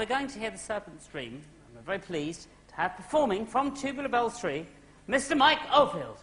we're going to hear the Serpent's Dream. I'm very pleased to have performing from Tubular Bells 3, Mr. Mike Oldfield.